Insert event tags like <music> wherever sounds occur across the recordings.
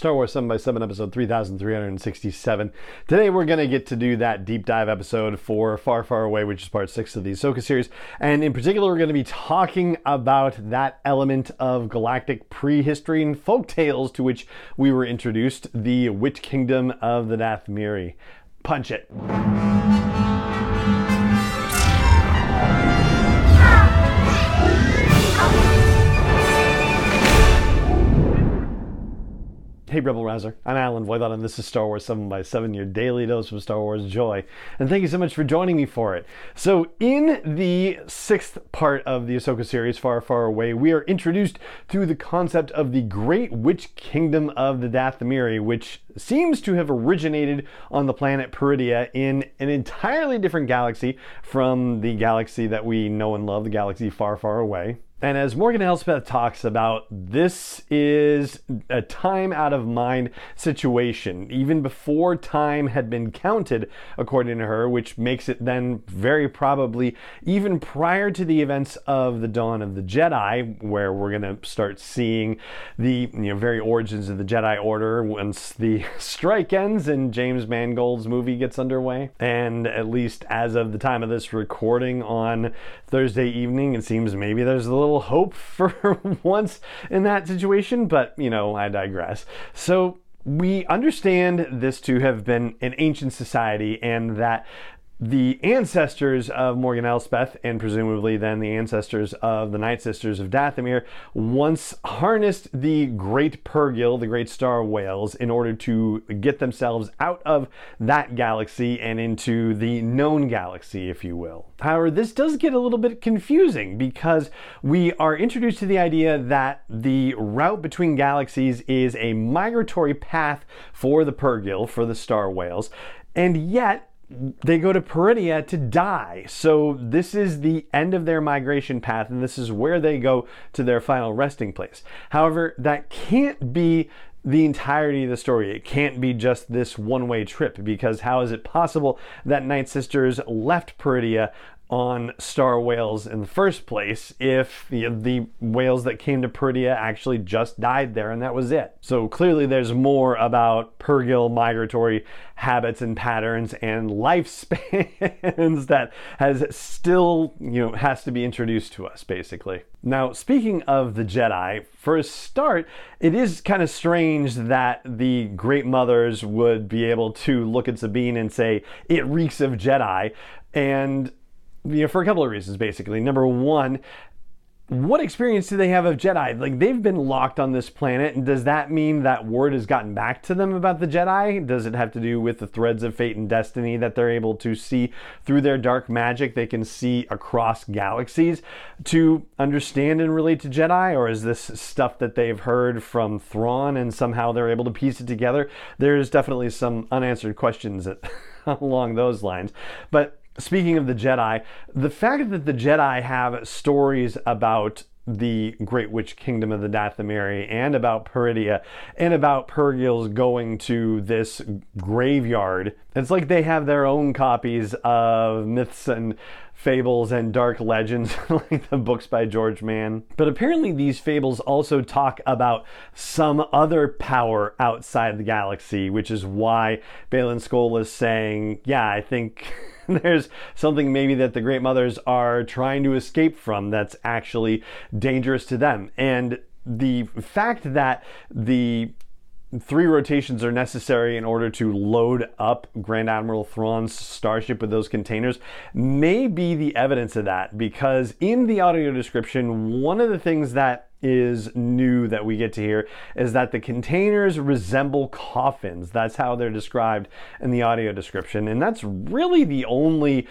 Star Wars 7 by 7 episode 3367. Today we're going to get to do that deep dive episode for Far Far Away, which is part 6 of the Ahsoka series. And in particular, we're going to be talking about that element of galactic prehistory and folk tales to which we were introduced, the Witch Kingdom of the Dathomiri. Punch it. Hey, Rebel Rouser. I'm Allen Voivod, and this is Star Wars 7 by 7 your daily dose of Star Wars joy. And thank you so much for joining me for it. So, in the sixth part of the Ahsoka series, Far, Far Away, we are introduced to the concept of the Great Witch Kingdom of the Dathomiri, which seems to have originated on the planet Peridea in an entirely different galaxy from the galaxy that we know and love, the galaxy far, far away. And as Morgan Elspeth talks about, this is a time out of mind situation, even before time had been counted, according to her, which makes it then very probably even prior to the events of the dawn of the Jedi, where we're going to start seeing the you know, very origins of the Jedi Order once the <laughs> strike ends and James Mangold's movie gets underway. And at least as of the time of this recording on Thursday evening, it seems maybe there's a little little hope for <laughs> once in that situation, but you know, I digress. So we understand this to have been an ancient society and that the ancestors of Morgan Elspeth, and presumably then the ancestors of the Night Sisters of Dathomir, once harnessed the great Purrgil, the great star whales, in order to get themselves out of that galaxy and into the known galaxy, if you will. However, this does get a little bit confusing because we are introduced to the idea that the route between galaxies is a migratory path for the Purrgil, for the star whales, and yet they go to Peridea to die. So this is the end of their migration path, and this is where they go to their final resting place. However, that can't be the entirety of the story. It can't be just this one way trip because how is it possible that Night Sisters left Peridea on star whales in the first place if the, the whales that came to Peridea actually just died there and that was it. So clearly there's more about Purrgil migratory habits and patterns and <laughs> lifespans that has still, you know, has to be introduced to us basically. Now, speaking of the Jedi, for a start, it is kind of strange that the Great Mothers would be able to look at Sabine and say, it reeks of Jedi. And you know, for a couple of reasons, basically. Number one, what experience do they have of Jedi? Like they've been locked on this planet, and does that mean that word has gotten back to them about the Jedi? Does it have to do with the threads of fate and destiny that they're able to see through their dark magic? They can see across galaxies to understand and relate to Jedi, or is this stuff that they've heard from Thrawn and somehow they're able to piece it together? There's definitely some unanswered questions <laughs> along those lines, but speaking of the Jedi, the fact that the Jedi have stories about the Great Witch Kingdom of the Dathomiri and about Peridea and about Purrgil's going to this graveyard. It's like they have their own copies of myths and fables and dark legends, <laughs> like the books by George Mann. But apparently, these fables also talk about some other power outside the galaxy, which is why Baylan Skoll is saying, Yeah, I think. <laughs> there's something maybe that the Great Mothers are trying to escape from that's actually dangerous to them. And the fact that the three rotations are necessary in order to load up Grand Admiral Thrawn's starship with those containers may be the evidence of that because in the audio description, one of the things that is new that we get to hear is that the containers resemble coffins. That's how they're described in the audio description. And that's really the only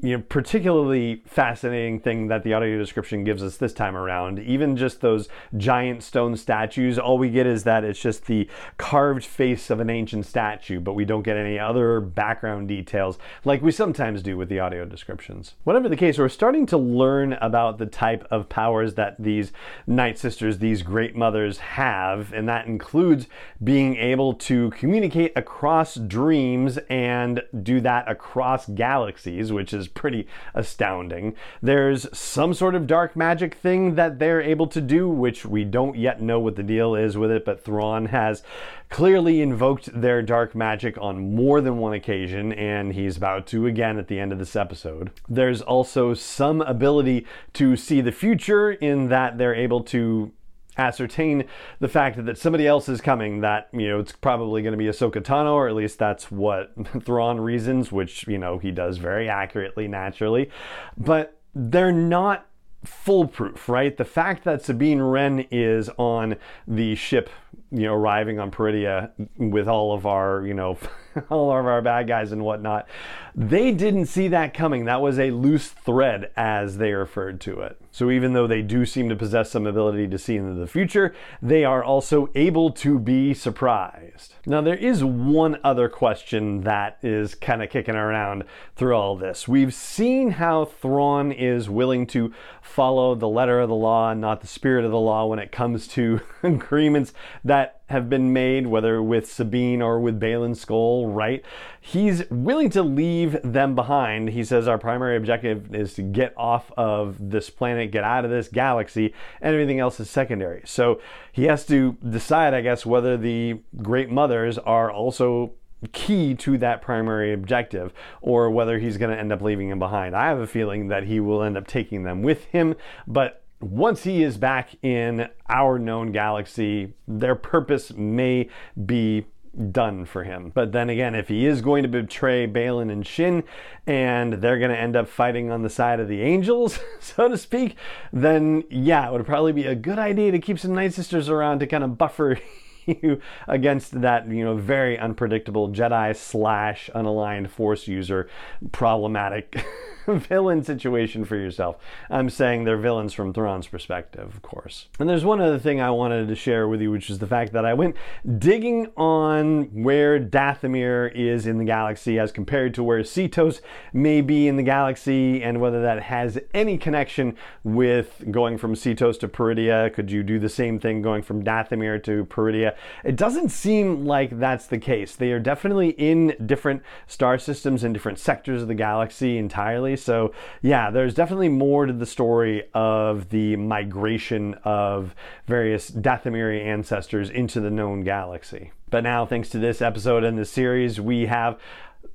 you know, particularly fascinating thing that the audio description gives us this time around. Even just those giant stone statues, all we get is that it's just the carved face of an ancient statue, but we don't get any other background details like we sometimes do with the audio descriptions. Whatever the case, we're starting to learn about the type of powers that these Night Sisters, these great mothers, have, and that includes being able to communicate across dreams and do that across galaxies, which is pretty astounding. There's some sort of dark magic thing that they're able to do, which we don't yet know what the deal is with it, but Thrawn has clearly invoked their dark magic on more than one occasion, and he's about to again at the end of this episode. There's also some ability to see the future in that they're able to ascertain the fact that somebody else is coming, that, you know, it's probably going to be Ahsoka Tano, or at least that's what <laughs> Thrawn reasons, which, you know, he does very accurately, naturally. But they're not foolproof, right? The fact that Sabine Wren is on the ship, you know, arriving on Peridea with all of our, you know, <laughs> all of our bad guys and whatnot, they didn't see that coming. That was a loose thread, as they referred to it. So even though they do seem to possess some ability to see into the future, they are also able to be surprised. Now, there is one other question that is kind of kicking around through all this. We've seen how Thrawn is willing to follow the letter of the law and not the spirit of the law when it comes to <laughs> agreements that have been made, whether with Sabine or with Baylan Skoll, right? He's willing to leave them behind. He says our primary objective is to get off of this planet, get out of this galaxy, and everything else is secondary. So he has to decide, I guess, whether the Great Mothers are also key to that primary objective or whether he's going to end up leaving them behind. I have a feeling that he will end up taking them with him, but once he is back in our known galaxy, their purpose may be done for him. But then again, if he is going to betray Baylan and Shin and they're going to end up fighting on the side of the angels, <laughs> so to speak, then yeah, it would probably be a good idea to keep some Night Sisters around to kind of buffer <laughs> you against that, you know, very unpredictable Jedi slash unaligned Force user problematic <laughs> <laughs> villain situation for yourself. I'm saying they're villains from Thrawn's perspective, of course. And there's one other thing I wanted to share with you, which is the fact that I went digging on where Dathomir is in the galaxy as compared to where Seatos may be in the galaxy and whether that has any connection with going from Seatos to Peridea. Could you do the same thing going from Dathomir to Peridea? It doesn't seem like that's the case. They are definitely in different star systems and different sectors of the galaxy entirely. So, yeah, there's definitely more to the story of the migration of various Dathomiri ancestors into the known galaxy. But now, thanks to this episode and this series, we have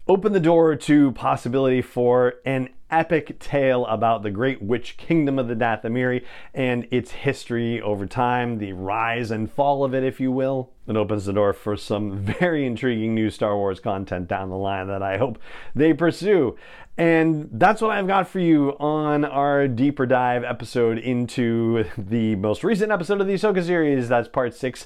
opened the door to possibility for an epic tale about the great witch kingdom of the Dathomiri and its history over time, the rise and fall of it, if you will. It opens the door for some <laughs> very intriguing new Star Wars content down the line that I hope they pursue. And that's what I've got for you on our deeper dive episode into the most recent episode of the Ahsoka series. That's part six,